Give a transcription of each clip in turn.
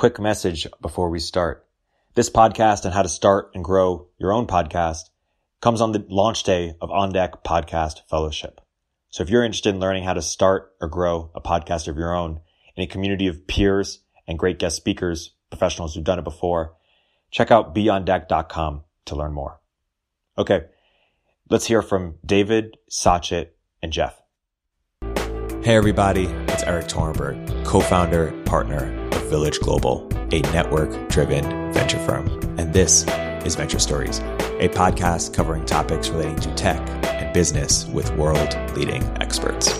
quick message before we start. This podcast and how to start and grow your own podcast comes on the launch day of On Deck Podcast Fellowship. So if you're interested in learning how to start or grow a podcast of your own in a community of peers and great guest speakers, professionals who've done it before, check out beondeck.com to learn more. Okay. Let's hear from David, Sachit, and Jeff. Hey, everybody. It's Erik Torenberg, co-founder, partner Village Global, a network-driven venture firm. And this is Venture Stories, a podcast covering topics relating to tech and business with world-leading experts.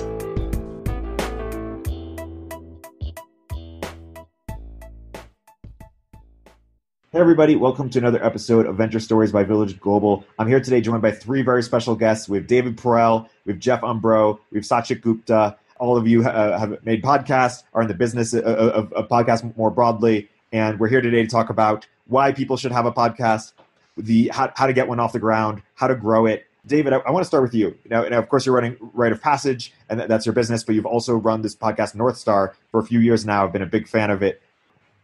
Hey, everybody. Welcome to another episode of Venture Stories by Village Global. I'm here today joined by three very special guests. We have David Perell, we have Jeff Umbro, we have Sachit Gupta. All of you uh, have made podcasts, are in the business of, of, of podcasts more broadly. And we're here today to talk about why people should have a podcast, the how, how to get one off the ground, how to grow it. David, I, I want to start with you. Now, now, of course, you're running Rite of Passage, and that's your business, but you've also run this podcast, North Star, for a few years now. I've been a big fan of it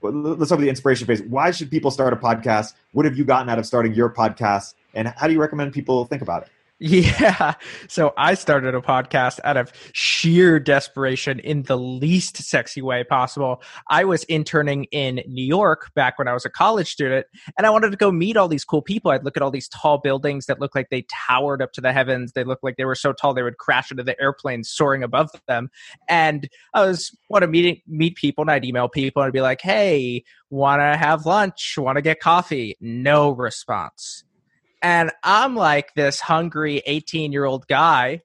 let's start with the inspiration phase. Why should people start a podcast? What have you gotten out of starting your podcast? And how do you recommend people think about it? Yeah. So I started a podcast out of sheer desperation in the least sexy way possible. I was interning in New York back when I was a college student, and I wanted to go meet all these cool people. I'd look at all these tall buildings that looked like they towered up to the heavens. They looked like they were so tall they would crash into the airplanes soaring above them. And I was want to meet meet people, and I'd email people and I'd be like, "Hey, want to have lunch? Want to get coffee?" No response and I'm like this hungry 18 year old guy.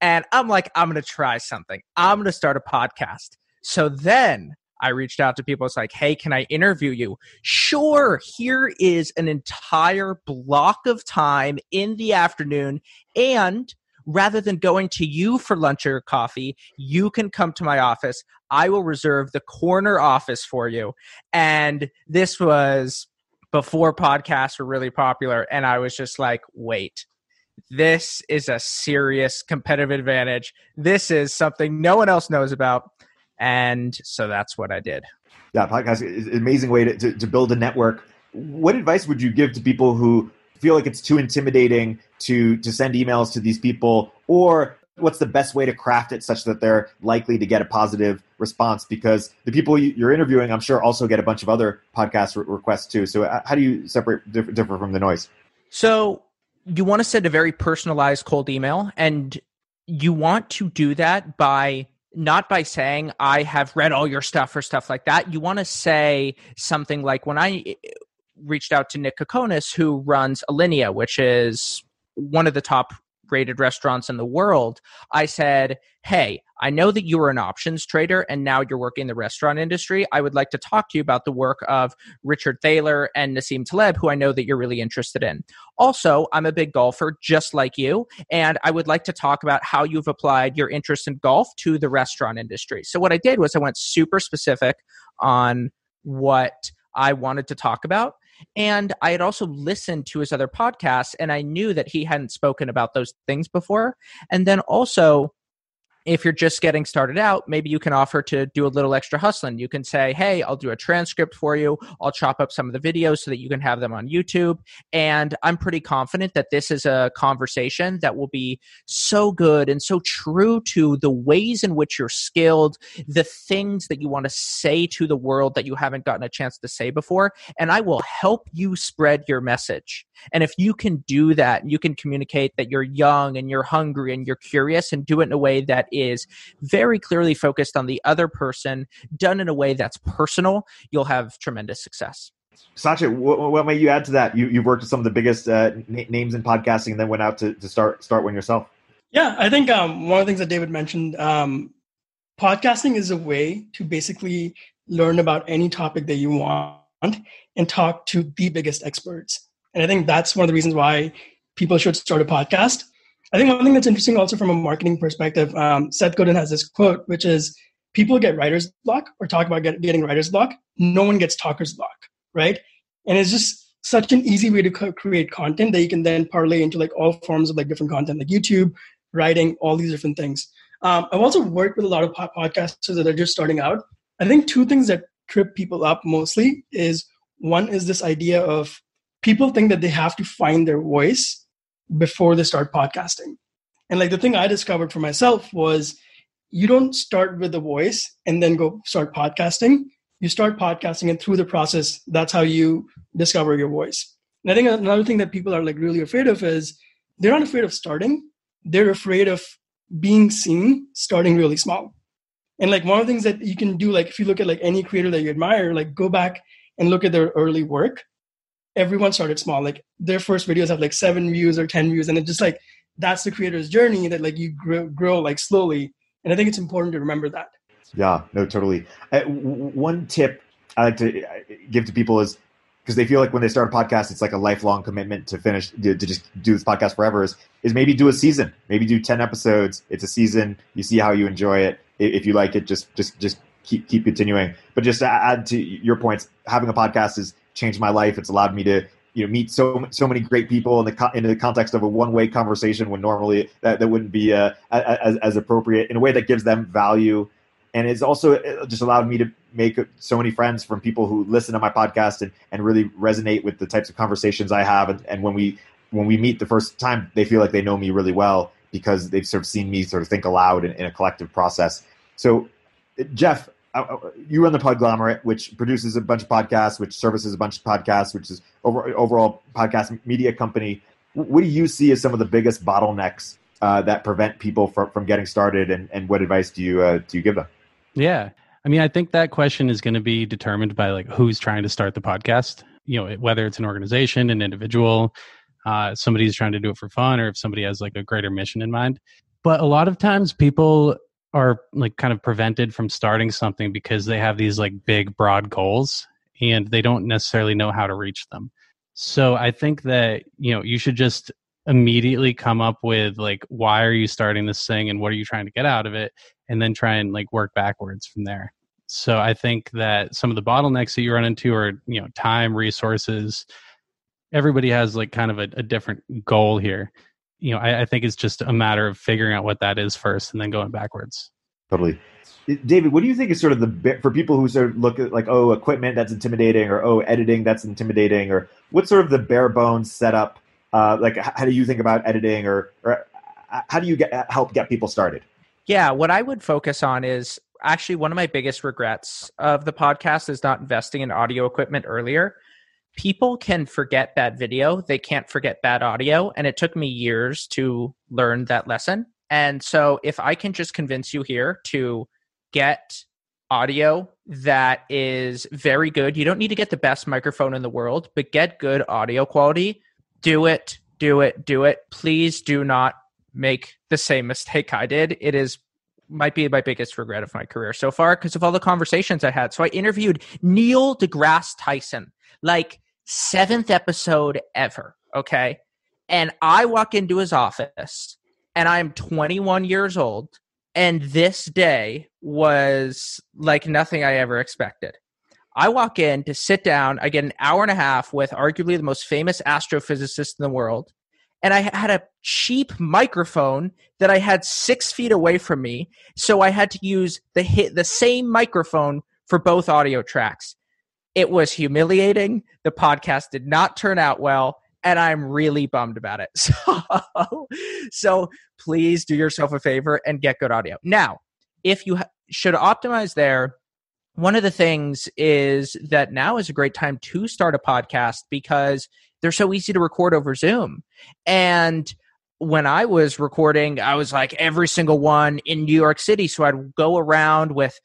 And I'm like, I'm going to try something. I'm going to start a podcast. So then I reached out to people. It's like, hey, can I interview you? Sure. Here is an entire block of time in the afternoon. And rather than going to you for lunch or coffee, you can come to my office. I will reserve the corner office for you. And this was before podcasts were really popular. And I was just like, wait, this is a serious competitive advantage. This is something no one else knows about. And so that's what I did. Yeah, podcast is an amazing way to, to, to build a network. What advice would you give to people who feel like it's too intimidating to to send emails to these people or what's the best way to craft it such that they're likely to get a positive response? Because the people you're interviewing i'm sure also get a bunch of other podcast re- requests too. So uh, how do you separate differ, differ from the noise? So you want to send a very personalized cold email and you want to do that by not by saying i have read all your stuff or stuff like that. You want to say something like when i uh, reached out to nick kokonas who runs alinea which is one of the top rated restaurants in the world, I said, Hey, I know that you were an options trader and now you're working in the restaurant industry. I would like to talk to you about the work of Richard Thaler and Nassim Taleb, who I know that you're really interested in. Also, I'm a big golfer just like you, and I would like to talk about how you've applied your interest in golf to the restaurant industry. So, what I did was I went super specific on what I wanted to talk about. And I had also listened to his other podcasts and I knew that he hadn't spoken about those things before. And then also, if you're just getting started out, maybe you can offer to do a little extra hustling. You can say, Hey, I'll do a transcript for you. I'll chop up some of the videos so that you can have them on YouTube. And I'm pretty confident that this is a conversation that will be so good and so true to the ways in which you're skilled, the things that you want to say to the world that you haven't gotten a chance to say before. And I will help you spread your message. And if you can do that, you can communicate that you're young and you're hungry and you're curious and do it in a way that is very clearly focused on the other person, done in a way that's personal, you'll have tremendous success. Sachit, what, what may you add to that? You, you've worked with some of the biggest uh, n- names in podcasting and then went out to, to start start one yourself. Yeah, I think um, one of the things that David mentioned, um, podcasting is a way to basically learn about any topic that you want and talk to the biggest experts. And I think that's one of the reasons why people should start a podcast. I think one thing that's interesting also from a marketing perspective, um, Seth Godin has this quote, which is people get writer's block or talk about get, getting writer's block. No one gets talker's block, right? And it's just such an easy way to co- create content that you can then parlay into like all forms of like different content, like YouTube, writing, all these different things. Um, I've also worked with a lot of podcasters that are just starting out. I think two things that trip people up mostly is one is this idea of people think that they have to find their voice before they start podcasting. And like the thing I discovered for myself was you don't start with the voice and then go start podcasting. You start podcasting and through the process, that's how you discover your voice. And I think another thing that people are like really afraid of is they're not afraid of starting. They're afraid of being seen starting really small. And like one of the things that you can do, like if you look at like any creator that you admire, like go back and look at their early work. Everyone started small. Like their first videos have like seven views or 10 views. And it's just like, that's the creator's journey that like you grow, grow like slowly. And I think it's important to remember that. Yeah, no, totally. Uh, one tip I like to uh, give to people is because they feel like when they start a podcast, it's like a lifelong commitment to finish to, to, just do this podcast forever. Is, is maybe do a season, maybe do ten episodes. It's a season. You see how you enjoy it. If you like it, just just just keep keep continuing. But just to add to your points, having a podcast has changed my life. It's allowed me to you know meet so so many great people in the in the context of a one way conversation when normally that, that wouldn't be uh, as, as appropriate in a way that gives them value. And it's also just allowed me to make so many friends from people who listen to my podcast and, and really resonate with the types of conversations I have. And, and when we when we meet the first time they feel like they know me really well because they've sort of seen me sort of think aloud in, in a collective process. So Jeff you run the Podglomerate, which produces a bunch of podcasts, which services a bunch of podcasts, which is over, overall podcast media company. What do you see as some of the biggest bottlenecks uh, that prevent people from, from getting started, and, and what advice do you uh, do you give them? Yeah, I mean, I think that question is going to be determined by like who's trying to start the podcast. You know, whether it's an organization, an individual, uh, somebody's trying to do it for fun, or if somebody has like a greater mission in mind. But a lot of times, people are like kind of prevented from starting something because they have these like big broad goals and they don't necessarily know how to reach them. So I think that, you know, you should just immediately come up with like why are you starting this thing and what are you trying to get out of it and then try and like work backwards from there. So I think that some of the bottlenecks that you run into are, you know, time, resources. Everybody has like kind of a, a different goal here you know, I, I, think it's just a matter of figuring out what that is first and then going backwards. Totally. David, what do you think is sort of the for people who sort of look at like oh equipment that's intimidating or oh editing that's intimidating or what's sort of the bare bones setup? Uh, like how do you think about editing or or uh, how do you get help get people started? Yeah, what I would focus on is actually one of my biggest regrets of the podcast is not investing in audio equipment earlier people can forget bad video, they can't forget bad audio. And it took me years to learn that lesson. And so if I can just convince you here to get audio that is very good, you don't need to get the best microphone in the world, but get good audio quality. Do it, do it, do it. Please do not make the same mistake I did. It is might be my biggest regret of my career so far because of all the conversations I had. So I interviewed Neil deGrasse Tyson. Like seventh episode ever. Okay. And I walk into his office and I'm 21 years old. And this day was like nothing I ever expected. I walk in to sit down. I get an hour and a half with arguably the most famous astrophysicist in the world. And I had a cheap microphone that I had six feet away from me. So I had to use the hit, the same microphone for both audio tracks. It was humiliating. The podcast did not turn out well, and I'm really bummed about it. So, so please do yourself a favor and get good audio. Now, if you ha- should optimize there, one of the things is that now is a great time to start a podcast because they're so easy to record over Zoom. And when I was recording, I was like every single one in New York City. So I'd go around with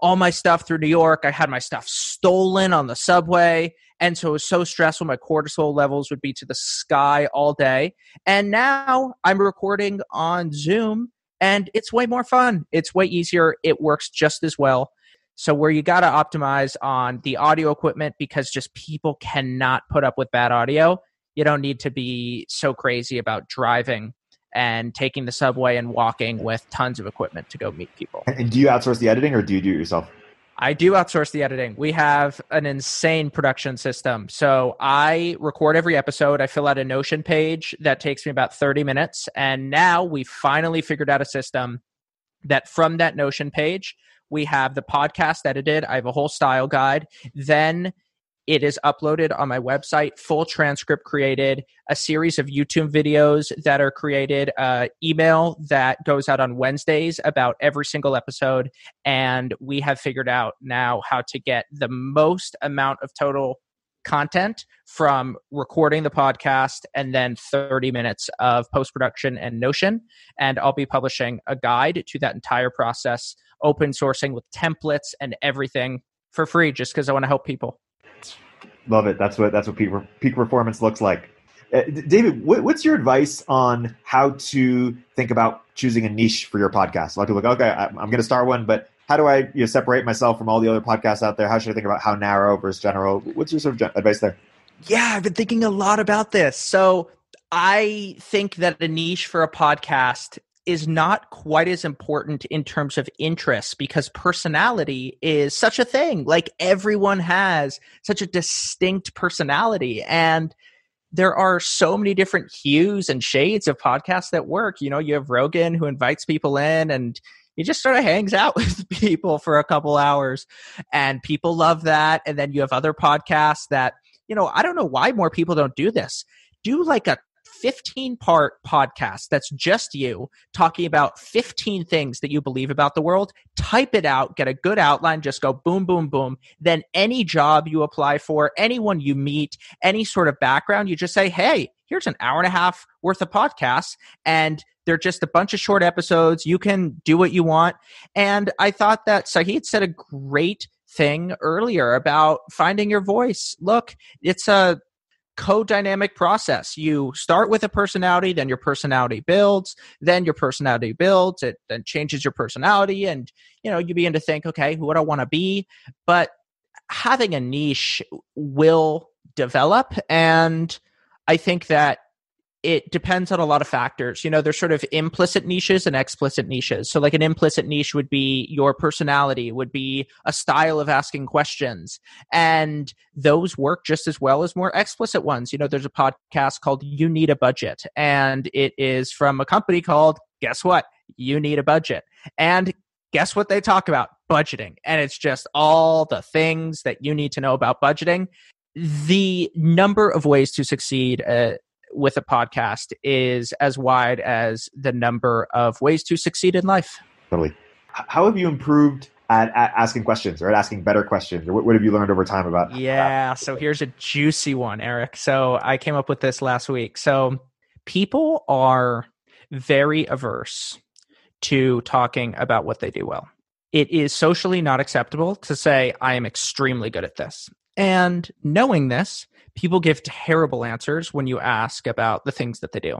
all my stuff through New York. I had my stuff stolen on the subway. And so it was so stressful. My cortisol levels would be to the sky all day. And now I'm recording on Zoom and it's way more fun. It's way easier. It works just as well. So, where you got to optimize on the audio equipment because just people cannot put up with bad audio, you don't need to be so crazy about driving and taking the subway and walking with tons of equipment to go meet people. And do you outsource the editing or do you do it yourself? I do outsource the editing. We have an insane production system. So I record every episode. I fill out a Notion page that takes me about 30 minutes. And now we finally figured out a system that from that Notion page, we have the podcast edited. I have a whole style guide. Then it is uploaded on my website, full transcript created, a series of YouTube videos that are created, uh, email that goes out on Wednesdays about every single episode. And we have figured out now how to get the most amount of total content from recording the podcast and then 30 minutes of post production and Notion. And I'll be publishing a guide to that entire process, open sourcing with templates and everything for free, just because I want to help people. Love it. That's what that's what peak, peak performance looks like. Uh, David, what, what's your advice on how to think about choosing a niche for your podcast? A lot of people like, okay, I'm going to start one, but how do I you know, separate myself from all the other podcasts out there? How should I think about how narrow versus general? What's your sort of advice there? Yeah, I've been thinking a lot about this. So I think that a niche for a podcast is not quite as important in terms of interest because personality is such a thing. Like everyone has such a distinct personality and there are so many different hues and shades of podcasts that work. You know, you have Rogan who invites people in and he just sort of hangs out with people for a couple hours and people love that. And then you have other podcasts that, you know, I don't know why more people don't do this. Do like a 15 part podcast that's just you talking about 15 things that you believe about the world. Type it out, get a good outline, just go boom, boom, boom. Then any job you apply for, anyone you meet, any sort of background, you just say, hey, here's an hour and a half worth of podcasts. And they're just a bunch of short episodes. You can do what you want. And I thought that Sachit said a great thing earlier about finding your voice. Look, it's a co-dynamic process. You start with a personality, then your personality builds, then your personality builds, it then changes your personality and you know, you begin to think, okay, who would I want to be? But having a niche will develop and I think that it depends on a lot of factors. You know, there's sort of implicit niches and explicit niches. So, like an implicit niche would be your personality, would be a style of asking questions. And those work just as well as more explicit ones. You know, there's a podcast called You Need a Budget, and it is from a company called, guess what? You Need a Budget. And guess what they talk about? Budgeting. And it's just all the things that you need to know about budgeting the number of ways to succeed uh, with a podcast is as wide as the number of ways to succeed in life. Totally. How have you improved at, at asking questions or at asking better questions? Or what, what, have you learned over time about? Yeah. So here's a juicy one, Erik. So I came up with this last week. So people are very averse to talking about what they do well. It is socially not acceptable to say, I am extremely good at this. And knowing this, people give terrible answers when you ask about the things that they do.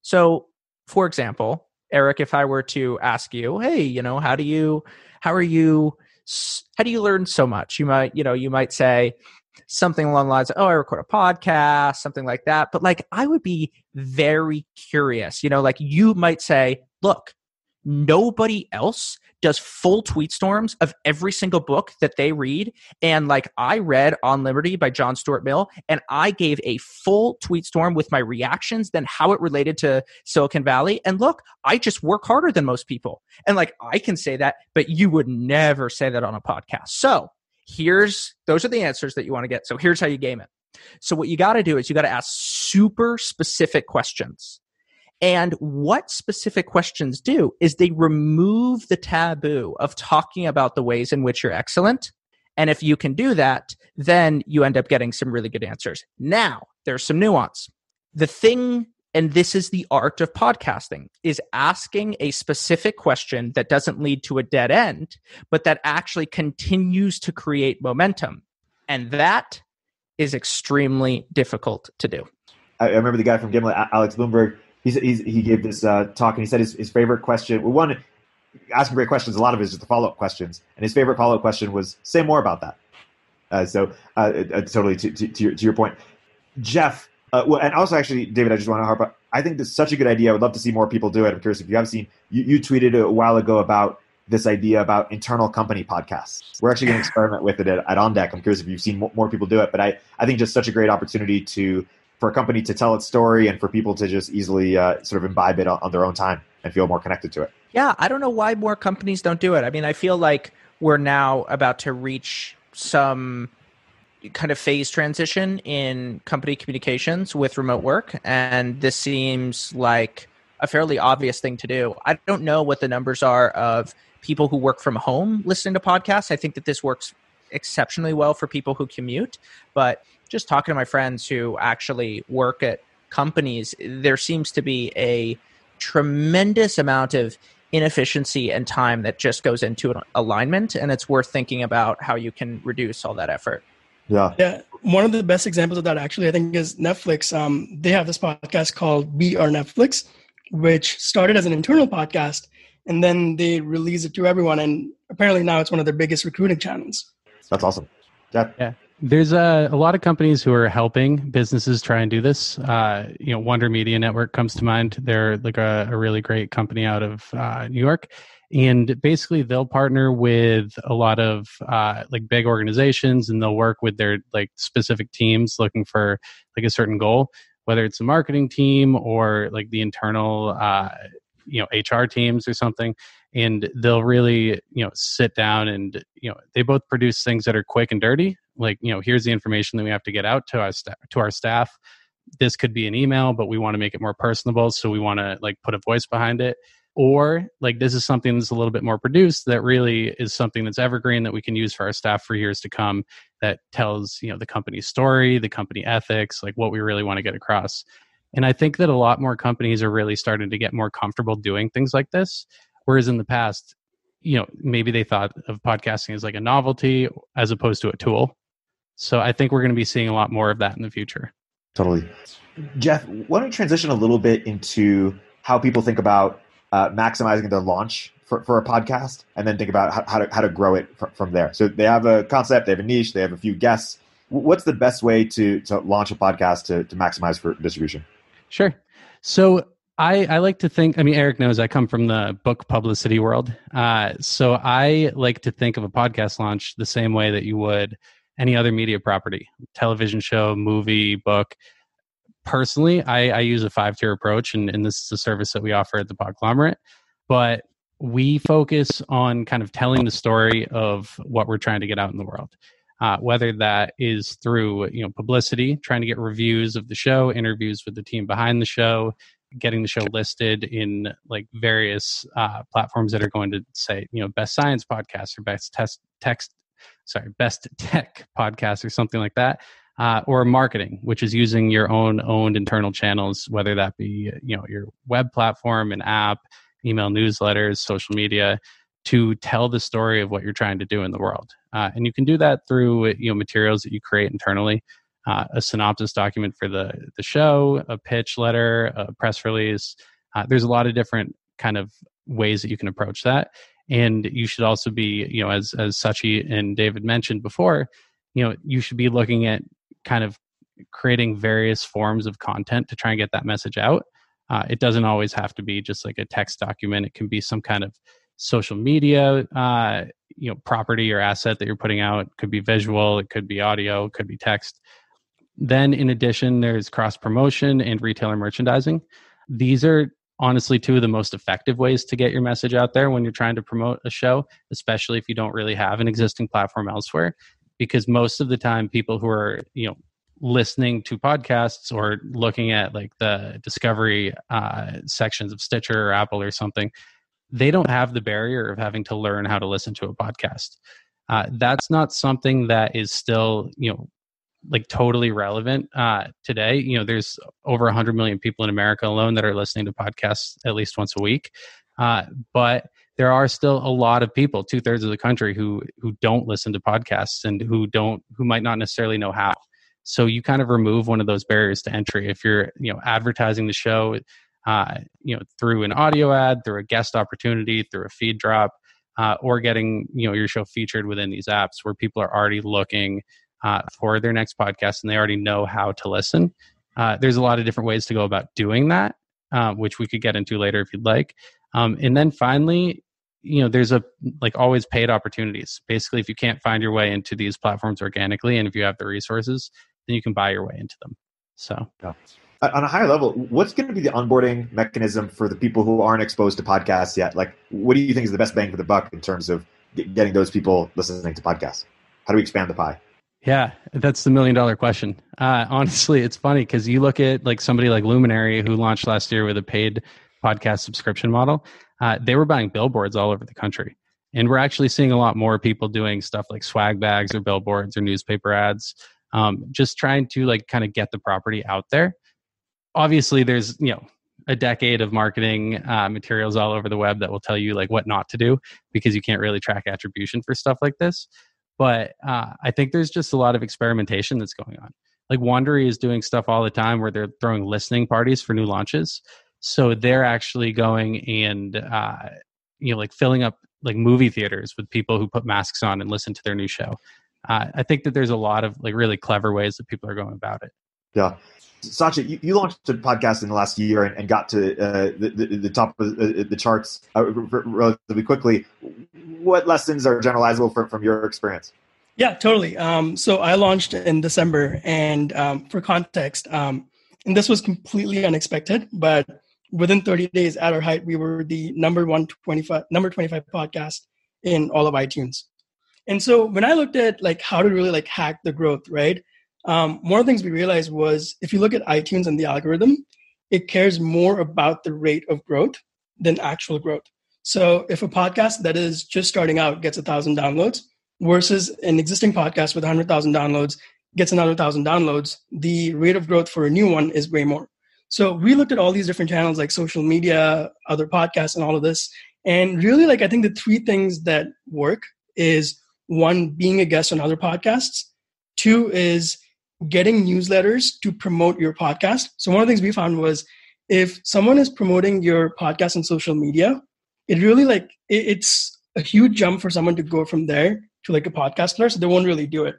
So, for example, Erik, if I were to ask you, hey, you know, how do you, how are you, how do you learn so much? You might, you know, you might say something along the lines of, oh, I record a podcast, something like that. But like, I would be very curious, you know, like you might say, look, nobody else does full tweet storms of every single book that they read. And like I read On Liberty by John Stuart Mill, and I gave a full tweet storm with my reactions, then how it related to Silicon Valley. And look, I just work harder than most people. And like I can say that, but you would never say that on a podcast. So here's those are the answers that you want to get. So here's how you game it. So what you got to do is you got to ask super specific questions. And what specific questions do is they remove the taboo of talking about the ways in which you're excellent. And if you can do that, then you end up getting some really good answers. Now, there's some nuance. The thing, and this is the art of podcasting, is asking a specific question that doesn't lead to a dead end, but that actually continues to create momentum. And that is extremely difficult to do. I remember the guy from Gimlet, Alex Blumberg, he's, he's, he gave this uh, talk and he said his, his favorite question. Well, one, asking great questions. A lot of it is the follow up questions, and his favorite follow up question was, "Say more about that." Uh, so, uh, uh totally to, to, to, your, to your point, Jeff. Uh, well, and also, actually, David, I just want to harp. On, I think this is such a good idea. I would love to see more people do it. I'm curious if you have seen. You, you tweeted a while ago about this idea about internal company podcasts. We're actually going to experiment with it at, at On Deck. I'm curious if you've seen more people do it, but I, I think just such a great opportunity to for a company to tell its story and for people to just easily uh, sort of imbibe it on, on their own time and feel more connected to it. Yeah, I don't know why more companies don't do it. I mean, I feel like we're now about to reach some kind of phase transition in company communications with remote work and this seems like a fairly obvious thing to do i don't know what the numbers are of people who work from home listening to podcasts i think that this works exceptionally well for people who commute but just talking to my friends who actually work at companies there seems to be a tremendous amount of inefficiency and time that just goes into an alignment and it's worth thinking about how you can reduce all that effort yeah. Yeah. One of the best examples of that actually, I think, is Netflix. Um, they have this podcast called We Are Netflix, which started as an internal podcast and then they release it to everyone. And apparently now it's one of their biggest recruiting channels. That's awesome. Yeah. Yeah. There's a, a lot of companies who are helping businesses try and do this. Uh, you know, Wonder Media Network comes to mind. They're like a, a really great company out of uh, New York, and basically they'll partner with a lot of uh, like big organizations and they'll work with their like specific teams looking for like a certain goal whether it's a marketing team or like the internal uh, you know hr teams or something and they'll really you know sit down and you know they both produce things that are quick and dirty like you know here's the information that we have to get out to our sta- to our staff. This could be an email but we want to make it more personable so we want to like put a voice behind it. Or like this is something that's a little bit more produced that really is something that's evergreen that we can use for our staff for years to come that tells you know the company's story the company ethics like what we really want to get across. And i think that a lot more companies are really starting to get more comfortable doing things like this whereas in the past you know maybe they thought of podcasting as like a novelty as opposed to a tool so i think we're going to be seeing a lot more of that in the future totally jeff why don't we transition a little bit into how people think about uh, maximizing the launch for, for a podcast and then think about how, how, to, how to grow it fr- from there. So they have a concept, they have a niche, they have a few guests. What's the best way to, to launch a podcast to, to maximize for distribution? Sure. So I, I like to think, I mean, Erik knows I come from the book publicity world. Uh, so I like to think of a podcast launch the same way that you would any other media property, television show, movie, book personally, I, I use a five tier approach, and, and this is a service that we offer at the Podglomerate. But we focus on kind of telling the story of what we're trying to get out in the world. Uh, whether that is through you know publicity, trying to get reviews of the show, interviews with the team behind the show, getting the show listed in like various uh, platforms that are going to say you know best science podcast or best test text sorry best tech podcast or something like that uh, or marketing, which is using your own owned internal channels, whether that be you know your web platform, an app, email newsletters, social media, to tell the story of what you're trying to do in the world. Uh, and you can do that through you know materials that you create internally, uh, a synopsis document for the the show, a pitch letter, a press release. Uh, there's a lot of different kind of ways that you can approach that. And you should also be, you know, as as Sachit and David mentioned before, you know, you should be looking at kind of creating various forms of content to try and get that message out. Uh, it doesn't always have to be just like a text document. It can be some kind of social media, uh, you know, property or asset that you're putting out. It could be visual. It could be audio. It could be text. Then, in addition, there's cross promotion and retailer merchandising. These are honestly two of the most effective ways to get your message out there when you're trying to promote a show, especially if you don't really have an existing platform elsewhere because most of the time people who are you know listening to podcasts or looking at like the discovery uh, sections of stitcher or apple or something they don't have the barrier of having to learn how to listen to a podcast uh, that's not something that is still you know like totally relevant uh, today you know there's over 100 million people in america alone that are listening to podcasts at least once a week uh, but there are still a lot of people, two thirds of the country, who who don't listen to podcasts and who don't who might not necessarily know how. So you kind of remove one of those barriers to entry if you're you know advertising the show, uh, you know through an audio ad, through a guest opportunity, through a feed drop, uh, or getting you know your show featured within these apps where people are already looking uh, for their next podcast and they already know how to listen. Uh, there's a lot of different ways to go about doing that, uh, which we could get into later if you'd like. Um, and then finally, you know, there's a like always paid opportunities. Basically, if you can't find your way into these platforms organically, and if you have the resources, then you can buy your way into them. So. Yeah. On a higher level, what's going to be the onboarding mechanism for the people who aren't exposed to podcasts yet? Like, what do you think is the best bang for the buck in terms of getting those people listening to podcasts? How do we expand the pie? Yeah, that's the million dollar question. Uh, honestly, it's funny because you look at like somebody like Luminary who launched last year with a paid podcast subscription model. Uh, they were buying billboards all over the country. And we're actually seeing a lot more people doing stuff like swag bags or billboards or newspaper ads, um, just trying to like kind of get the property out there. Obviously, there's, you know, a decade of marketing uh, materials all over the web that will tell you like what not to do because you can't really track attribution for stuff like this. But uh, I think there's just a lot of experimentation that's going on. Like Wondery is doing stuff all the time where they're throwing listening parties for new launches. So they're actually going and uh, you know like filling up like movie theaters with people who put masks on and listen to their new show. Uh, I think that there's a lot of like really clever ways that people are going about it. Yeah. Sachit, you, you, launched a podcast in the last year and, and got to uh, the, the, the, top of the, the charts uh, relatively quickly. What lessons are generalizable from, from your experience? Yeah, totally. Um, so I launched in December, and um, for context, um, and this was completely unexpected, but within 30 days at our height, we were the number one 25 number 25 podcast in all of iTunes. And so when I looked at like how to really like hack the growth, right? Um, one of the things we realized was if you look at iTunes and the algorithm, it cares more about the rate of growth than actual growth. So if a podcast that is just starting out gets a thousand downloads versus an existing podcast with 100,000 downloads gets another thousand downloads, the rate of growth for a new one is way more. So we looked at all these different channels like social media, other podcasts, and all of this. And really, like, I think the three things that work is one, being a guest on other podcasts. Two is getting newsletters to promote your podcast. So one of the things we found was if someone is promoting your podcast on social media, it really like it, it's a huge jump for someone to go from there to like a podcast player. So they won't really do it.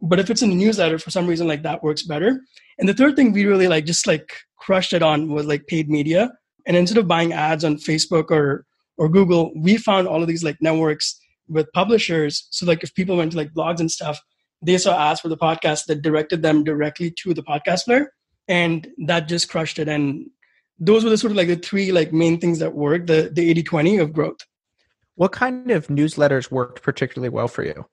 But if it's in a newsletter, for some reason, like that works better. And the third thing we really like just like crushed it on was like paid media. And instead of buying ads on Facebook or or Google, we found all of these like networks with publishers. So like if people went to like blogs and stuff, they saw ads for the podcast that directed them directly to the podcast player. And that just crushed it. And those were the sort of like the three like main things that worked, the the 80-20 of growth. What kind of newsletters worked particularly well for you?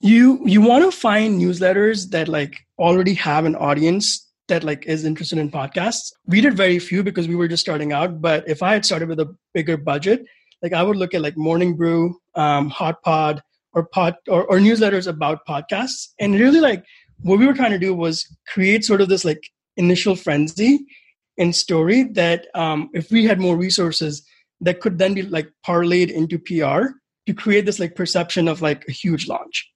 You you want to find newsletters that like already have an audience that like is interested in podcasts. We did very few because we were just starting out. But if I had started with a bigger budget, like I would look at like Morning Brew, um, Hot Pod, or pod or, or newsletters about podcasts. And really like what we were trying to do was create sort of this like initial frenzy and story that um, if we had more resources that could then be like parlayed into PR to create this like perception of like a huge launch.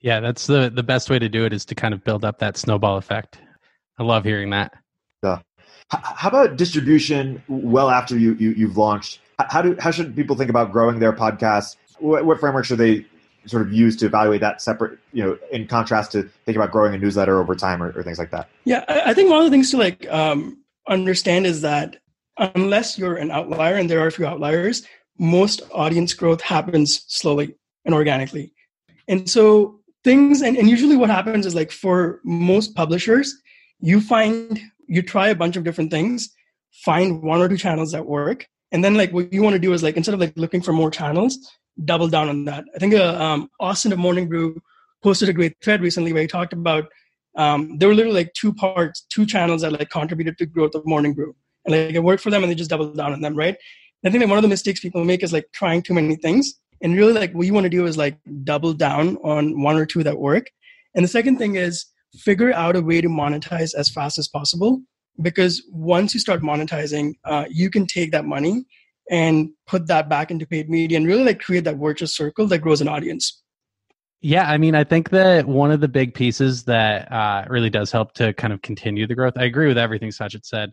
Yeah, that's the the best way to do it is to kind of build up that snowball effect. I love hearing that. Yeah. How about distribution well after you, you have launched? How do how should people think about growing their podcast? What, what framework should they sort of use to evaluate that separate, you know, in contrast to thinking about growing a newsletter over time or, or things like that? Yeah, I think one of the things to like um, understand is that unless you're an outlier, and there are a few outliers, most audience growth happens slowly and organically. And so things, and, and usually what happens is like for most publishers, you find you try a bunch of different things find one or two channels that work and then like what you want to do is like instead of like looking for more channels double down on that. I think uh, um, austin of morning brew posted a great thread recently where he talked about um, there were literally like two parts two channels that like contributed to growth of morning brew. And like it worked for them and they just doubled down on them right? I think that one of the mistakes people make is like trying too many things. And really like what you want to do is like double down on one or two that work. And the second thing is figure out a way to monetize as fast as possible because once you start monetizing uh, you can take that money and put that back into paid media and really like create that virtuous circle that grows an audience. Yeah i mean i think that one of the big pieces that uh, really does help to kind of continue the growth i agree with everything Sachit said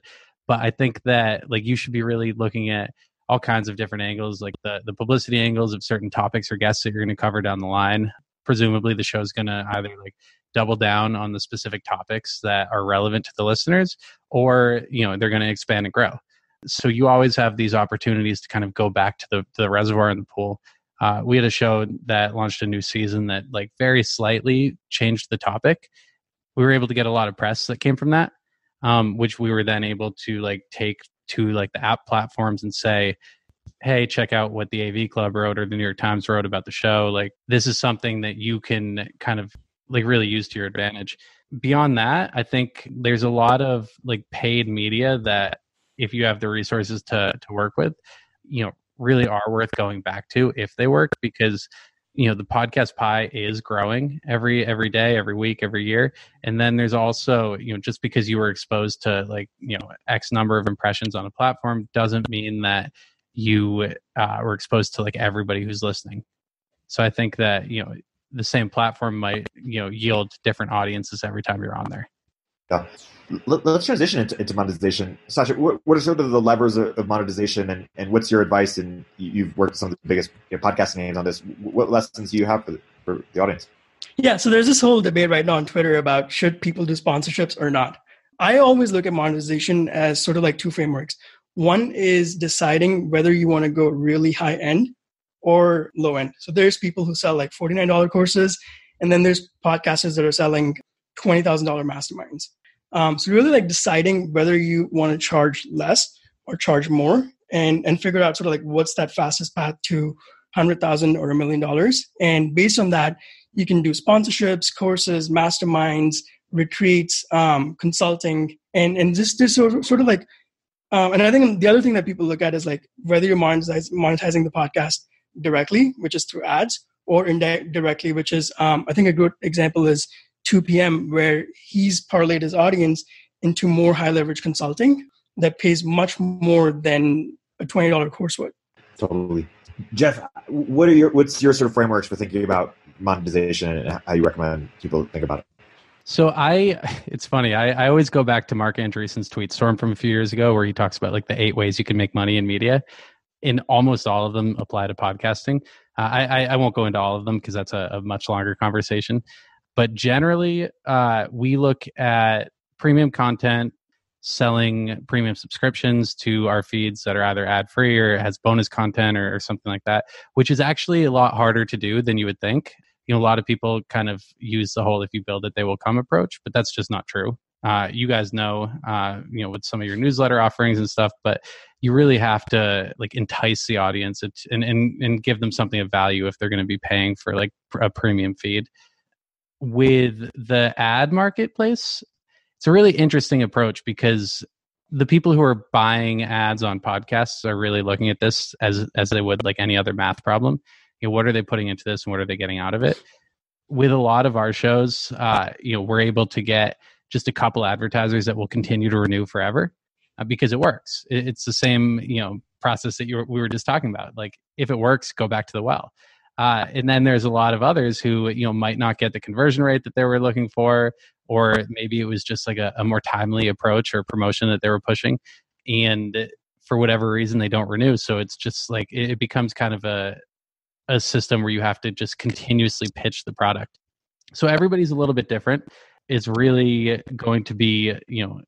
but i think that like you should be really looking at all kinds of different angles like the the publicity angles of certain topics or guests that you're going to cover down the line. Presumably the show's going to either like double down on the specific topics that are relevant to the listeners or you know they're going to expand and grow so you always have these opportunities to kind of go back to the, the reservoir in the pool uh, we had a show that launched a new season that like very slightly changed the topic we were able to get a lot of press that came from that um, which we were then able to like take to like the app platforms and say hey, check out what the AV Club wrote or the New York Times wrote about the show. Like, this is something that you can kind of like really use to your advantage. Beyond that, I think there's a lot of like paid media that if you have the resources to to work with, you know, really are worth going back to if they work because you know the podcast pie is growing every every day every week every year. And then there's also you know just because you were exposed to like you know x number of impressions on a platform doesn't mean that you uh, were exposed to like everybody who's listening. So i think that you know the same platform might you know yield different audiences every time you're on there yeah. Let, us transition into, into, monetization. Sachit, what, what, are sort of the levers of, of, monetization and, and what's your advice? And you've worked with some of the biggest you know, podcasting names on this. What lessons do you have for the, for the audience? Yeah, so there's this whole debate right now on Twitter about should people do sponsorships or not. I always look at monetization as sort of like two frameworks. One is deciding whether you want to go really high end or low end. So there's people who sell like $49 courses, and then there's podcasters that are selling $20,000 masterminds. Um, so really like deciding whether you want to charge less or charge more and, and figure out sort of like what's that fastest path to 100,000 or a million dollars. And based on that, you can do sponsorships, courses, masterminds, retreats, um, consulting, and, and just, just sort, of, sort of like, um, and I think the other thing that people look at is like whether you're monetize, monetizing the podcast directly, which is through ads, or indirectly, which is, um, I think a good example is 2 p.m., where he's parlayed his audience into more high leverage consulting that pays much more than a $20 course would. Totally. Jeff, what are your what's your sort of frameworks for thinking about monetization and how you recommend people think about it? So I, it's funny. I, I always go back to Marc Andreessen's tweet storm from a few years ago, where he talks about like the eight ways you can make money in media. In almost all of them apply to podcasting. Uh, I, I won't go into all of them because that's a, a, much longer conversation. But generally, uh, we look at premium content, selling premium subscriptions to our feeds that are either ad free or has bonus content or, or, something like that, which is actually a lot harder to do than you would think. You know, a lot of people kind of use the whole "if you build it, they will come" approach, but that's just not true. Uh, you guys know, uh, you know, with some of your newsletter offerings and stuff, but you really have to like entice the audience and and and give them something of value if they're going to be paying for like a premium feed with the ad marketplace, it's a really interesting approach because the people who are buying ads on podcasts are really looking at this as as they would like any other math problem. You know, what are they putting into this and what are they getting out of it? With a lot of our shows, uh, you know, we're able to get just a couple advertisers that will continue to renew forever uh, because it works. It, it's the same, you know, process that you were, we were just talking about. Like, if it works, go back to the well. Uh, and then there's a lot of others who you know might not get the conversion rate that they were looking for, or maybe it was just like a, a more timely approach or promotion that they were pushing, and for whatever reason they don't renew. So it's just like it becomes kind of a a system where you have to just continuously pitch the product. So everybody's a little bit different. It's really going to be you know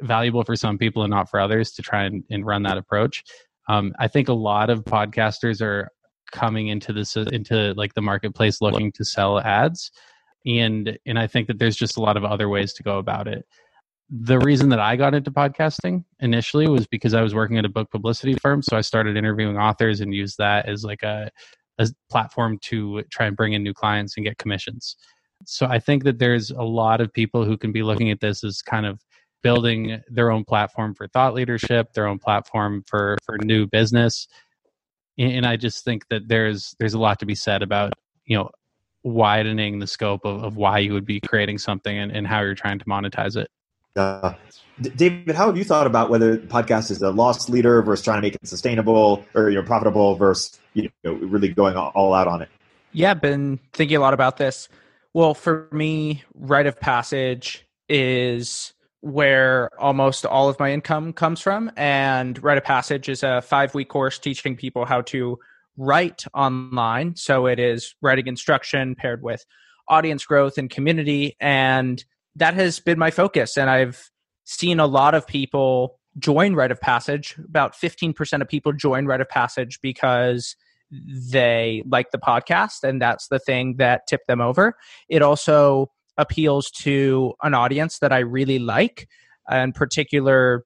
valuable for some people and not for others to try and, and run that approach. Um, I think a lot of podcasters are coming into this uh, into like the marketplace looking to sell ads and and i think that there's just a lot of other ways to go about it. The reason that i got into podcasting initially was because i was working at a book publicity firm so i started interviewing authors and used that as like a, a platform to try and bring in new clients and get commissions. So i think that there's a lot of people who can be looking at this as kind of building their own platform for thought leadership their own platform for for new business and I just think that there's there's a lot to be said about you know widening the scope of, of why you would be creating something and, and how you're trying to monetize it. Uh, David, how have you thought about whether podcast is a loss leader versus trying to make it sustainable or you know profitable versus you know really going all out on it? Yeah, been thinking a lot about this. Well, for me, rite of passage is where almost all of my income comes from. And Rite of Passage is a five week course teaching people how to write online. So it is writing instruction paired with audience growth and community. And that has been my focus. And I've seen a lot of people join Rite of Passage. About 15% of people join Rite of Passage because they like the podcast and that's the thing that tipped them over. It also appeals to an audience that I really like. In particular,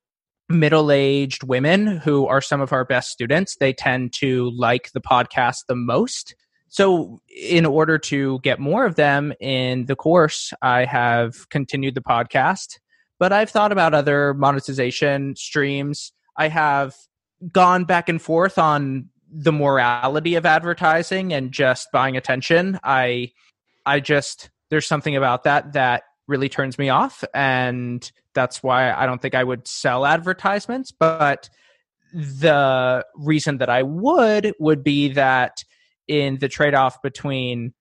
middle aged women who are some of our best students. They tend to like the podcast the most. So, in order to get more of them in the course, I have continued the podcast, but I've thought about other monetization streams. I have gone back and forth on the morality of advertising and just buying attention. I I just there's something about that that really turns me off and that's why I don't think I would sell advertisements, but the reason that I would would be that in the trade off between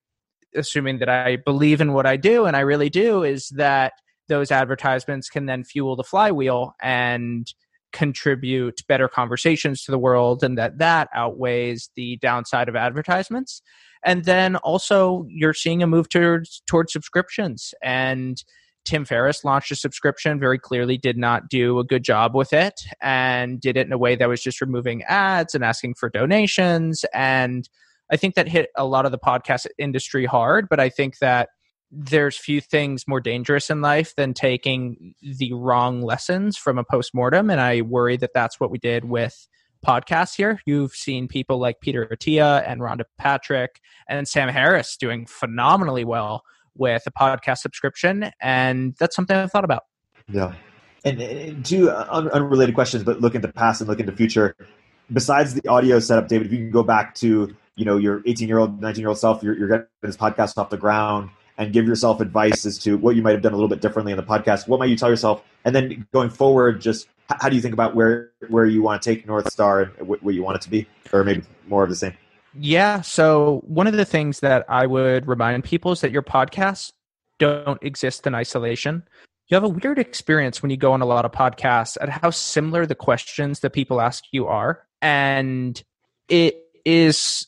assuming that I believe in what I do, and I really do, is that those advertisements can then fuel the flywheel and contribute better conversations to the world and that that outweighs the downside of advertisements and then also you're seeing a move towards towards subscriptions and Tim Ferriss launched a subscription, very clearly did not do a good job with it and did it in a way that was just removing ads and asking for donations. And I think that hit a lot of the podcast industry hard, but I think that there's few things more dangerous in life than taking the wrong lessons from a postmortem. And I worry that that's what we did with podcasts here. You've seen people like Peter Attia and Rhonda Patrick and Sam Harris doing phenomenally well with a podcast subscription, and that's something I've thought about. Yeah, and, and two un- unrelated questions, but look into the past and look into the future. Besides the audio setup, David, if you can go back to you know your 18 year old, 19 year old self, you're, you're getting this podcast off the ground, and give yourself advice as to what you might have done a little bit differently in the podcast. What might you tell yourself? And then going forward, just how do you think about where where you want to take North Star and what, you want it to be, or maybe more of the same? Yeah. So, one of the things that I would remind people is that your podcasts don't exist in isolation. You have a weird experience when you go on a lot of podcasts at how similar the questions that people ask you are. And it is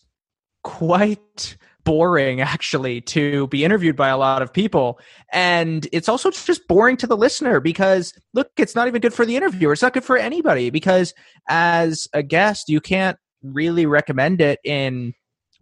quite boring actually to be interviewed by a lot of people and it's also just boring to the listener because look it's not even good for the interviewer it's not good for anybody because as a guest you can't really recommend it in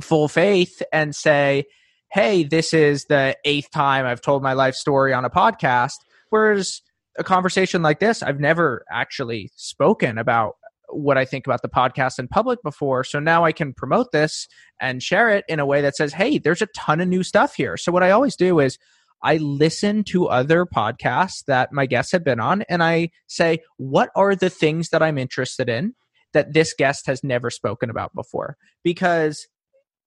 full faith and say, hey, this is the eighth time I've told my life story on a podcast. Whereas a conversation like this, I've never actually spoken about what I think about the podcast in public before. So now I can promote this and share it in a way that says, hey, there's a ton of new stuff here. So what I always do is I listen to other podcasts that my guests have been on and I say, what are the things that I'm interested in? that this guest has never spoken about before because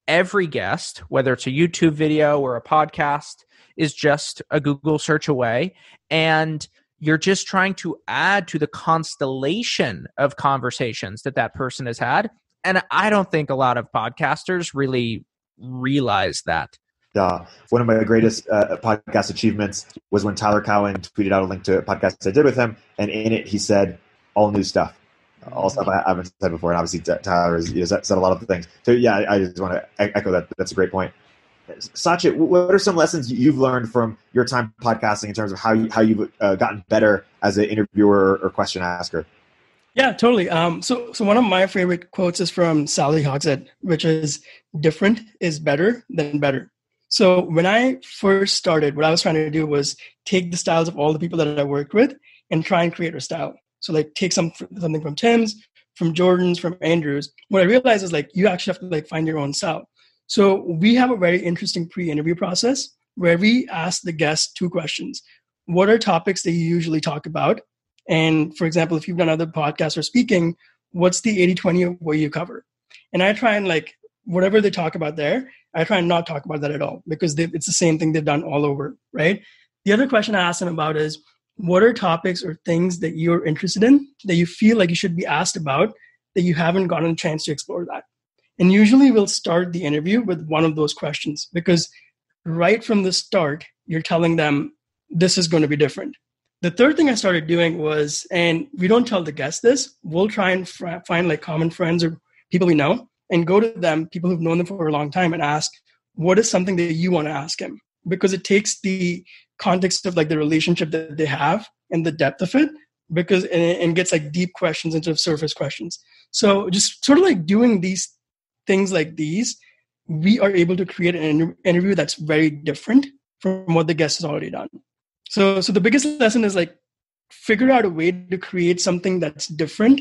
every guest, whether it's a YouTube video or a podcast, is just a Google search away. And you're just trying to add to the constellation of conversations that that person has had. And I don't think a lot of podcasters really realize that. Uh, one of my greatest uh, podcast achievements was when Tyler Cowen tweeted out a link to a podcast I did with him, and in it he said, "All new stuff." all stuff I haven't said before, and obviously Tyler has, has said a lot of things. So yeah, I just want to echo that. That's a great point. Sachit, what are some lessons you've learned from your time podcasting in terms of how you, how you've uh, gotten better as an interviewer or question asker? Yeah, totally. Um, so, so one of my favorite quotes is from Sally Hogshead, which is "different is better than better." So, when I first started, what I was trying to do was take the styles of all the people that I worked with and try and create a style. So like take some something from Tim's, from Jordan's, from Andrew's. What I realized is like you actually have to like find your own style. So we have a very interesting pre-interview process where we ask the guests two questions. What are topics that you usually talk about? And for example, if you've done other podcasts or speaking, what's the 80-20 of what you cover? And I try and like whatever they talk about there, I try and not talk about that at all because it's the same thing they've done all over, right? The other question I ask them about is what are topics or things that you're interested in that you feel like you should be asked about that you haven't gotten a chance to explore that and usually we'll start the interview with one of those questions because right from the start you're telling them this is going to be different. The third thing i started doing was and we don't tell the guests this we'll try and fr- find like common friends or people we know and go to them people who've known them for a long time and ask what is something that you want to ask him? Because it takes the context of like the relationship that they have and the depth of it because and, gets like deep questions of surface questions. So just sort of like doing these things like these we are able to create an interview that's very different from what the guest has already done so so the biggest lesson is like figure out a way to create something that's different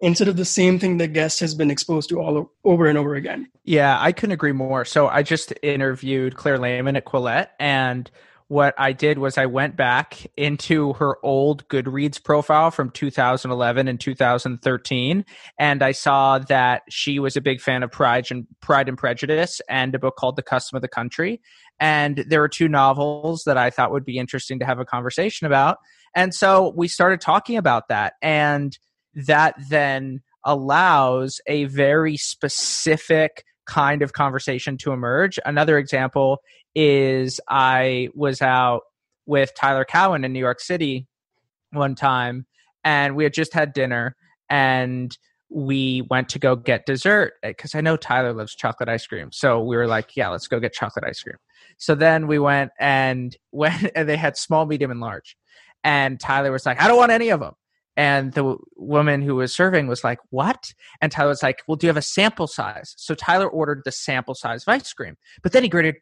instead of the same thing the guest has been exposed to all over and over again. Yeah, I couldn't agree more. So I just interviewed Claire Lehmann at Quillette, and what I did was I went back into her old Goodreads profile from 2011 and 2013, and I saw that she was a big fan of Pride and Pride and Prejudice and a book called The Custom of the Country. And there were two novels that I thought would be interesting to have a conversation about. And so we started talking about that. And that then allows a very specific kind of conversation to emerge. Another example is I was out with Tyler Cowen in New York City one time, and we had just had dinner, and we went to go get dessert eh, because I know Tyler loves chocolate ice cream. So we were like, yeah, let's go get chocolate ice cream. So then we went and went, and they had small, medium, and large. And Tyler was like, I don't want any of them. And the woman who was serving was like, What? And Tyler was like, Well, do you have a sample size? So Tyler ordered the sample size of ice cream. But then he graded,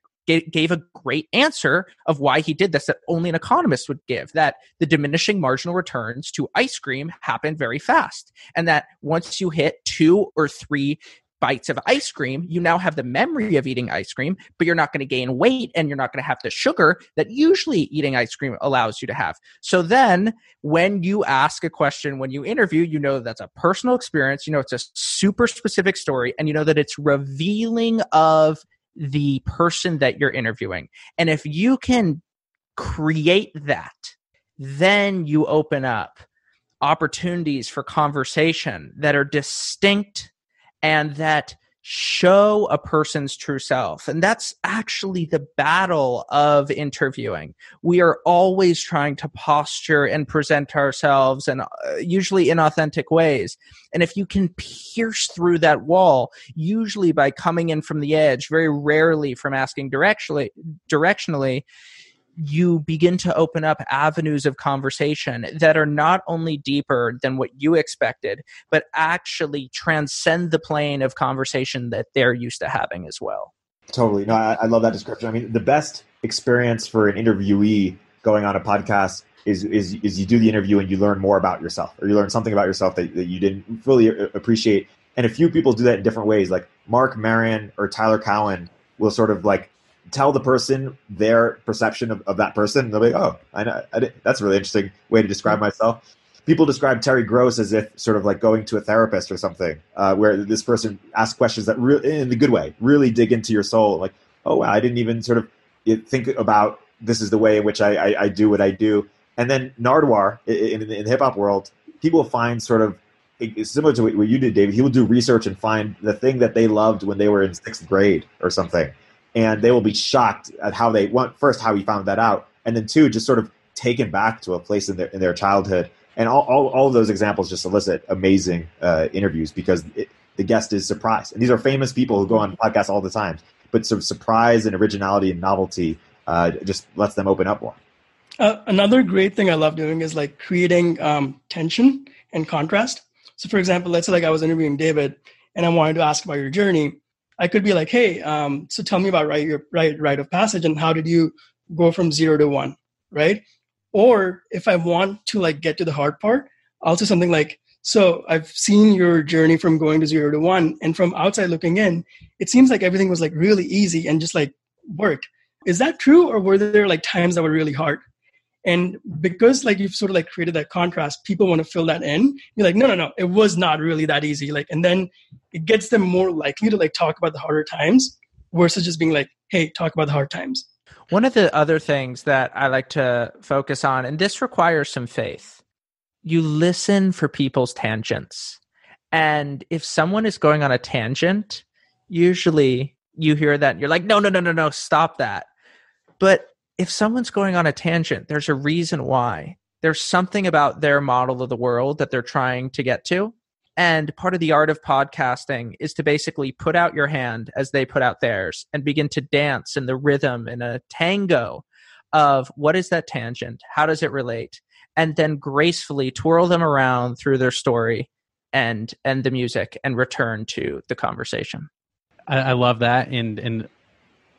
gave a great answer of why he did this that only an economist would give that the diminishing marginal returns to ice cream happen very fast and that once you hit two or three bites of ice cream, you now have the memory of eating ice cream, but you're not going to gain weight and you're not going to have the sugar that usually eating ice cream allows you to have. So then when you ask a question, when you interview, you know that's a personal experience, you know it's a super specific story, and you know that it's revealing of the person that you're interviewing. And if you can create that, then you open up opportunities for conversation that are distinct and that show a person's true self. And that's actually the battle of interviewing. We are always trying to posture and present ourselves and uh, usually in authentic ways. And if you can pierce through that wall, usually by coming in from the edge, very rarely from asking directionally, directionally, you begin to open up avenues of conversation that are not only deeper than what you expected, but actually transcend the plane of conversation that they're used to having as well. Totally. No, I, I love that description. I mean, the best experience for an interviewee going on a podcast is, is, is you do the interview and you learn more about yourself or you learn something about yourself that, that you didn't fully uh, appreciate. And a few people do that in different ways. Like Marc Maron or Tyler Cowen will sort of like tell the person their perception of, of that person. And they'll be, oh, I know, I that's a really interesting way to describe myself. People describe Terry Gross as if sort of like going to a therapist or something, uh, where this person asks questions that really, in the good way, really dig into your soul. Like, oh, wow, I didn't even sort of think about this is the way in which I, I, I do what I do. And then Nardwuar in, in, in the hip hop world, people find sort of similar to what you did, David. He will do research and find the thing that they loved when they were in sixth grade or something and they will be shocked at how they went first how he found that out, and then two, just sort of taken back to a place in their in their childhood. And all, all, all of those examples just elicit amazing uh, interviews because it, the guest is surprised. And these are famous people who go on podcasts all the time, but sort of surprise and originality and novelty uh, just lets them open up more. Uh, another great thing I love doing is like creating um, tension and contrast. So, for example, let's say like I was interviewing David and I wanted to ask about your journey. I could be like, hey, um, so tell me about right your right rite of passage and how did you go from zero to one, right? Or if I want to like get to the hard part, I'll say something like, so I've seen your journey from going to zero to one, and from outside looking in, it seems like everything was like really easy and just like worked. Is that true, or were there like times that were really hard? And because like you've sort of like created that contrast, people want to fill that in. You're like, no, no, no, it was not really that easy. Like, and then it gets them more likely to like talk about the harder times versus just being like, hey, talk about the hard times. One of the other things that I like to focus on, and this requires some faith, you listen for people's tangents. And if someone is going on a tangent, usually you hear that and you're like, no, no, no, no, no, stop that. But if someone's going on a tangent, there's a reason why. There's something about their model of the world that they're trying to get to. And part of the art of podcasting is to basically put out your hand as they put out theirs and begin to dance in the rhythm in a tango of what is that tangent? How does it relate? And then gracefully twirl them around through their story and and the music and return to the conversation. I, I love that. And and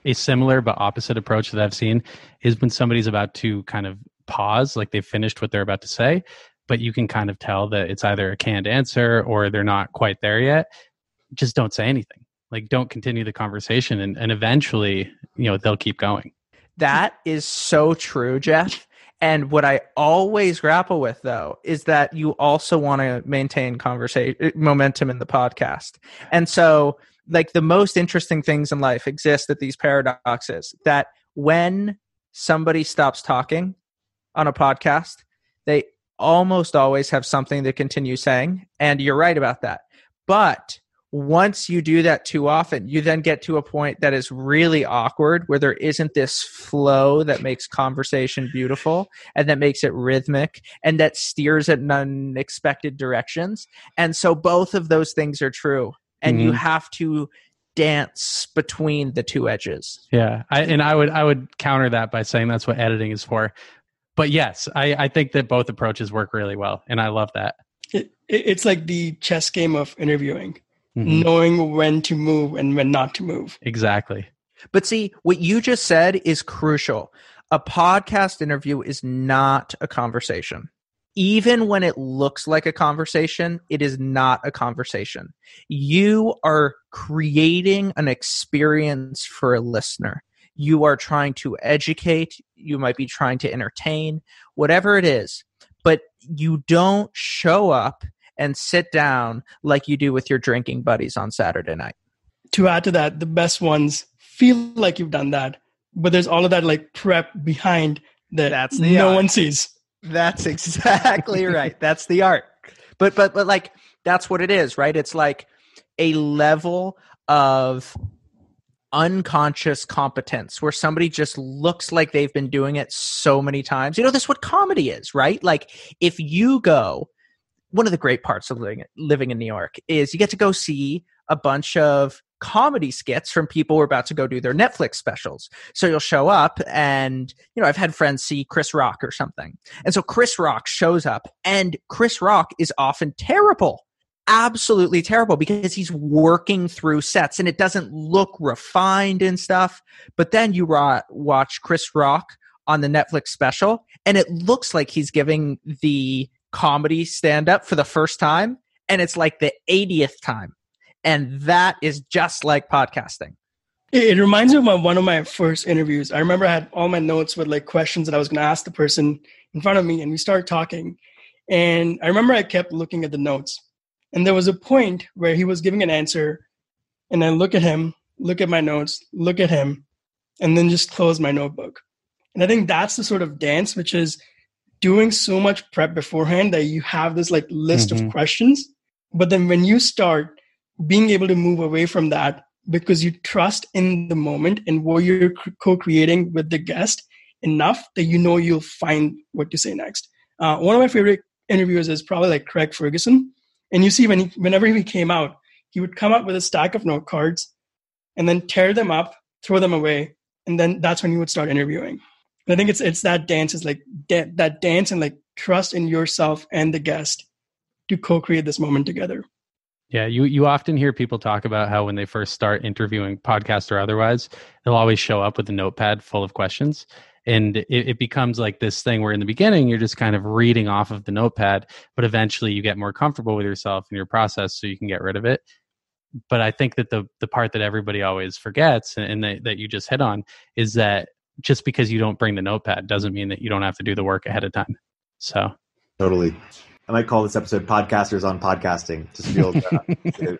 a similar but opposite approach that I've seen is when somebody's about to kind of pause, like they've finished what they're about to say, but you can kind of tell that it's either a canned answer or they're not quite there yet. Just don't say anything. Like don't continue the conversation and, and eventually, you know, they'll keep going. That is so true, Jeff. And what I always grapple with though is that you also want to maintain conversation uh, momentum in the podcast. And so like the most interesting things in life exist at these paradoxes that when somebody stops talking on a podcast, they almost always have something to continue saying. And you're right about that. But once you do that too often, you then get to a point that is really awkward where there isn't this flow that makes conversation beautiful and that makes it rhythmic and that steers it in unexpected directions. And so both of those things are true. And mm-hmm. you have to dance between the two edges. Yeah. I, and I would I would counter that by saying that's what editing is for. But yes, I, I think that both approaches work really well. And I love that. It, it's like the chess game of interviewing mm-hmm. knowing when to move and when not to move. Exactly. But see, what you just said is crucial. A podcast interview is not a conversation. Even when it looks like a conversation, it is not a conversation. You are creating an experience for a listener. You are trying to educate, you might be trying to entertain, whatever it is. But you don't show up and sit down like you do with your drinking buddies on Saturday night. To add to that, the best ones feel like you've done that, but there's all of that like prep behind that That's the no art. one sees. That's exactly right. That's the art. But but but like that's what it is, right? It's like a level of unconscious competence where somebody just looks like they've been doing it so many times. You know, that's what comedy is, right? Like if you go one of the great parts of living, living in New York is you get to go see a bunch of comedy skits from people who are about to go do their Netflix specials. So you'll show up and, you know, I've had friends see Chris Rock or something. And so Chris Rock shows up and Chris Rock is often terrible. Absolutely terrible because he's working through sets and it doesn't look refined and stuff. But then you watch Chris Rock on the Netflix special and it looks like he's giving the comedy stand up for the first time and it's like the 80th time and that is just like podcasting. It, reminds me of one of my first interviews. I remember i had all my notes with like questions that i was going to ask the person in front of me and we started talking. And i remember i kept looking at the notes and there was a point where he was giving an answer and i look at him look at my notes look at him and then just close my notebook. And i think that's the sort of dance which is doing so much prep beforehand that you have this like list mm-hmm. of questions. But then when you start being able to move away from that because you trust in the moment and what you're co-creating with the guest enough that you know you'll find what to say next. Uh, one of my favorite interviewers is probably like craig ferguson. And you see when he, whenever he came out he would come up with a stack of note cards and then tear them up throw them away and then that's when he would start interviewing. I think it's it's that dance is like da- that dance and like trust in yourself and the guest to co-create this moment together. Yeah, you you often hear people talk about how when they first start interviewing podcast or otherwise, they'll always show up with a notepad full of questions. And it, it, becomes like this thing where in the beginning you're just kind of reading off of the notepad, but eventually you get more comfortable with yourself and your process so you can get rid of it. But I think that the the part that everybody always forgets and that, that you just hit on is that just because you don't bring the notepad doesn't mean that you don't have to do the work ahead of time. So totally. I might call this episode "Podcasters on Podcasting." Just feel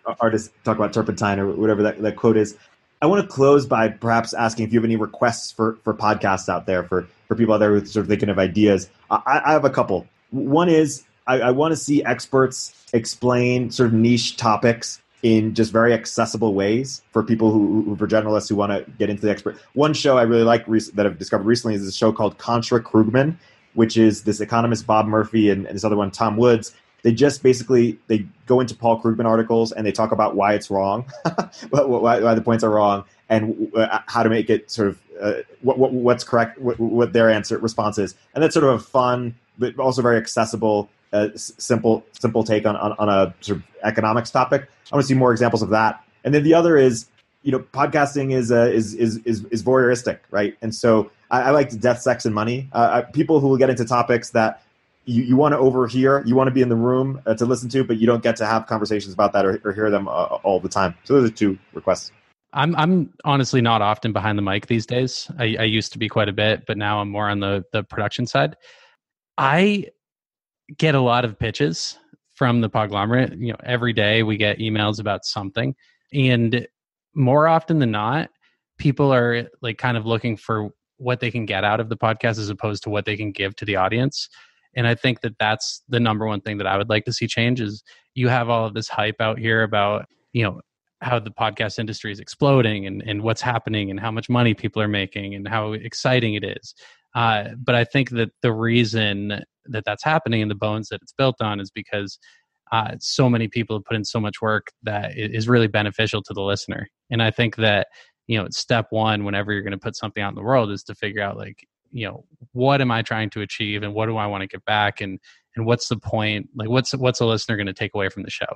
uh, artists talk about turpentine or whatever that, that quote is. I want to close by perhaps asking if you have any requests for for podcasts out there for for people out there who are sort of thinking of ideas. I, I have a couple. One is I, I want to see experts explain sort of niche topics in just very accessible ways for people who, who for generalists who want to get into the expert. One show I really like rec- that I've discovered recently is a show called Contra Krugman, which is this economist Bob Murphy and, and this other one Tom Woods. They just basically they go into Paul Krugman articles and they talk about why it's wrong, why, why, the points are wrong, and uh, how to make it sort of uh, what, what, what's correct, what, what their answer response is, and that's sort of a fun but also very accessible a simple simple take on, on, on a sort of economics topic. I want to see more examples of that. And then the other is, you know, podcasting is uh, is, is is is voyeuristic, right? And so I, I like death, sex, and money. Uh, people who will get into topics that you, you want to overhear, you want to be in the room uh, to listen to, but you don't get to have conversations about that or, or hear them uh, all the time. So those are two requests. I'm I'm honestly not often behind the mic these days. I, I used to be quite a bit, but now I'm more on the the production side. I get a lot of pitches from the Podglomerate. You know, every day we get emails about something, and more often than not, people are like kind of looking for what they can get out of the podcast as opposed to what they can give to the audience. And I think that that's the number one thing that I would like to see change is you have all of this hype out here about, you know, how the podcast industry is exploding and, and what's happening and how much money people are making and how exciting it is. Uh, but I think that the reason that that's happening and the bones that it's built on is because uh, so many people have put in so much work that is really beneficial to the listener. And I think that you know it's step one whenever you're going to put something out in the world is to figure out like you know what am I trying to achieve and what do I want to get back and and what's the point like what's what's a listener going to take away from the show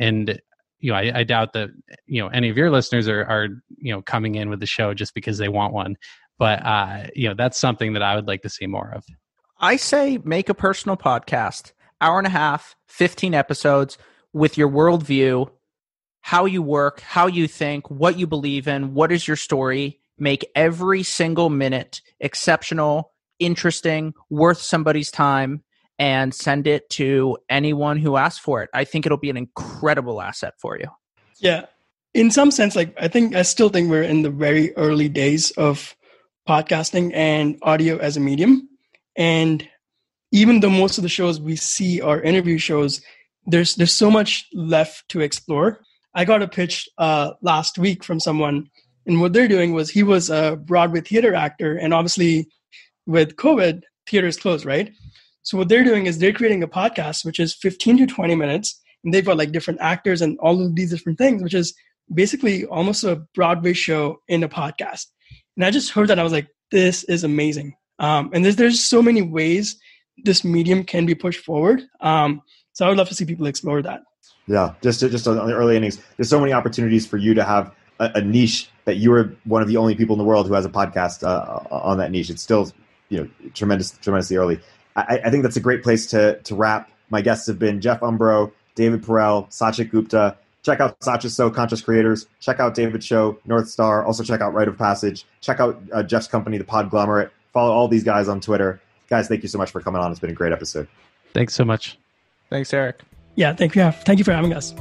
and you know I, I doubt that you know any of your listeners are are you know coming in with the show just because they want one but uh you know that's something that I would like to see more of. I say make a personal podcast hour and a half, 15 episodes with your worldview, how you work, how you think, what you believe in, what is your story. Make every single minute exceptional, interesting, worth somebody's time, and send it to anyone who asks for it. I think it'll be an incredible asset for you. Yeah. In some sense, like I think I still think we're in the very early days of podcasting and audio as a medium. And even though most of the shows we see are interview shows, there's there's so much left to explore. I got a pitch uh, last week from someone, and what they're doing was he was a Broadway theater actor, and obviously with COVID, theater is closed, right? So what they're doing is they're creating a podcast which is 15 to 20 minutes, and they've got like different actors and all of these different things, which is basically almost a Broadway show in a podcast. And I just heard that I was like, this is amazing. Um, and there's there's so many ways this medium can be pushed forward. Um, so I would love to see people explore that. Yeah, just just on the early innings, there's so many opportunities for you to have a, a niche that you are one of the only people in the world who has a podcast uh, on that niche. It's still you know tremendous, tremendously early. I, I, think that's a great place to to wrap. My guests have been Jeff Umbro, David Perell, Sachit Gupta. Check out Sachit So, Conscious Creators. Check out David Show, North Star. Also check out Write of Passage. Check out uh, Jeff's company, The Podglomerate. Follow all these guys on Twitter guys, thank you so much for coming on. It's been a great episode. Thanks so much. Thanks, Erik. Yeah, thank you. Thank you for having us.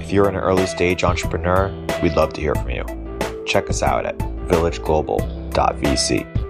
If you're an early stage entrepreneur, we'd love to hear from you. Check us out at villageglobal.vc.